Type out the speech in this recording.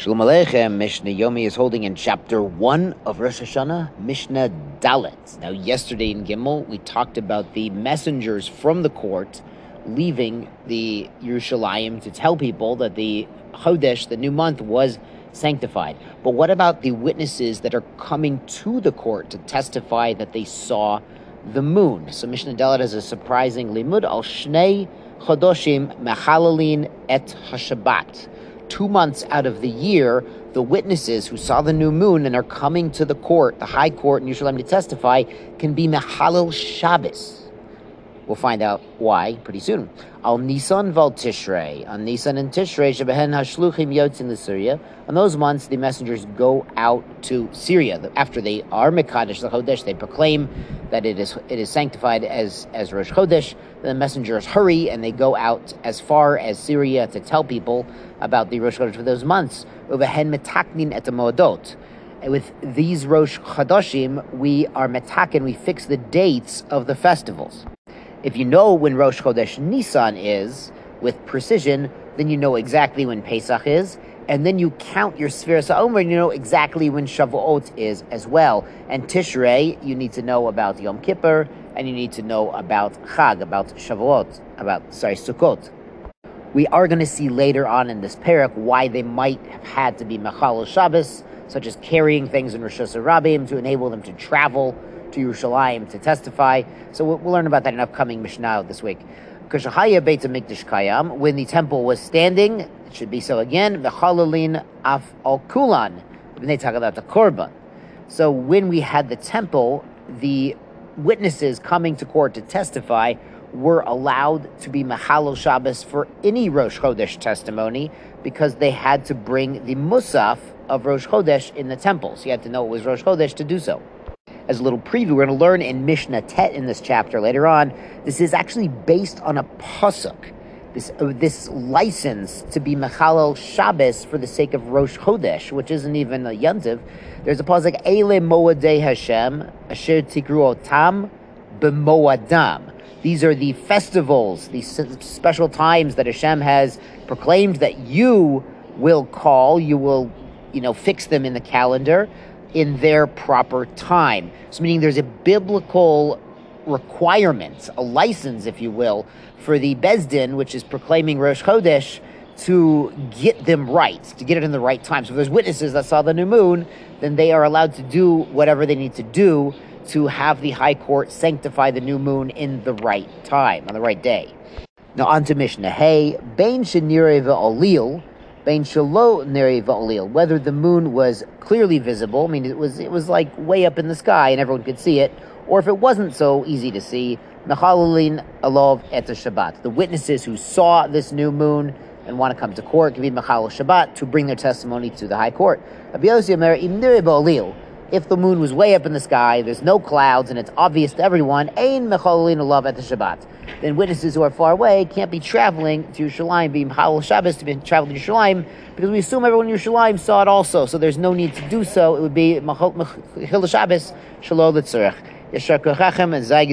Shalom Aleichem, Mishnah Yomi is holding in chapter 1 of Rosh Hashanah, Mishnah Dalet. Now, yesterday in Gimel, we talked about the messengers from the court leaving the Yerushalayim to tell people that the Chodesh, the new month, was sanctified. But what about the witnesses that are coming to the court to testify that they saw the moon? So Mishnah Dalet has a surprising limud al shnei chodoshim mechalalin et hashabat two months out of the year, the witnesses who saw the new moon and are coming to the court, the high court in Yerushalayim to testify, can be Mehalel Shabbos. We'll find out why pretty soon. Al Nisan val Tishrei. On Nisan and Tishrei, Shebehen Hashluchim Yotzin Syria. On those months, the messengers go out to Syria. After they are Mekadesh the Chodesh, they proclaim that it is it is sanctified as as Rosh Chodesh. The messengers hurry and they go out as far as Syria to tell people about the Rosh Chodesh for those months. Metaknin et moedot. With these Rosh Chodoshim, we are metakin, we fix the dates of the festivals. If you know when Rosh Chodesh Nisan is with precision, then you know exactly when Pesach is, and then you count your Sfiras HaOmer and you know exactly when Shavuot is as well. And Tishrei, you need to know about Yom Kippur, and you need to know about Chag, about Shavuot, about, sorry, Sukkot. We are going to see later on in this perek why they might have had to be Machal Shabbos, such as carrying things in Rosh Hashanah to enable them to travel to Yerushalayim to testify. So we'll, we'll learn about that in upcoming Mishnah this week. Kashahaya Beit Mikdash Kayam, when the temple was standing, it should be so again. The Chalalin Af Al Kulan, when they talk about the Korban. So when we had the temple, the witnesses coming to court to testify were allowed to be Mahalo Shabbos for any Rosh Chodesh testimony because they had to bring the Musaf of Rosh Chodesh in the temple. So you had to know it was Rosh Chodesh to do so as a little preview, we're going to learn in Mishnah Tet in this chapter later on. This is actually based on a pasuk. This, uh, this license to be Mechalel Shabbos for the sake of Rosh Chodesh, which isn't even a Yantiv. There's a pasuk Eile Moadei Hashem Asher Tikru Otam B'Moadam. These are the festivals, these special times that Hashem has proclaimed that you will call, you will, you know, fix them in the calendar in their proper time. So, meaning there's a biblical requirement, a license, if you will, for the Beis Din, which is proclaiming Rosh Chodesh, to get them right, to get it in the right time. So, if there's witnesses that saw the new moon, then they are allowed to do whatever they need to do to have the high court sanctify the new moon in the right time, on the right day. Now, on to Mishnah. Hey, Bain Shanire Alil Whether the moon was clearly visible, I mean it was it was like way up in the sky and everyone could see it, or if it wasn't so easy to see, Mechalalin Alov et Shabbat. The witnesses who saw this new moon and want to come to court be Mechal Shabbat to bring their testimony to the high court. If the moon was way up in the sky, there's no clouds, and it's obvious to everyone, Ein Mechalolin Alav at the Shabbat then witnesses who are far away can't be traveling to Yerushalayim, being Halal Shabbos to be traveling to Yerushalayim, because we assume everyone in Yerushalayim saw it also, so there's no need to do so. It would be Mechil Shabbos, Shalom Litzurach. Yeshar and Zay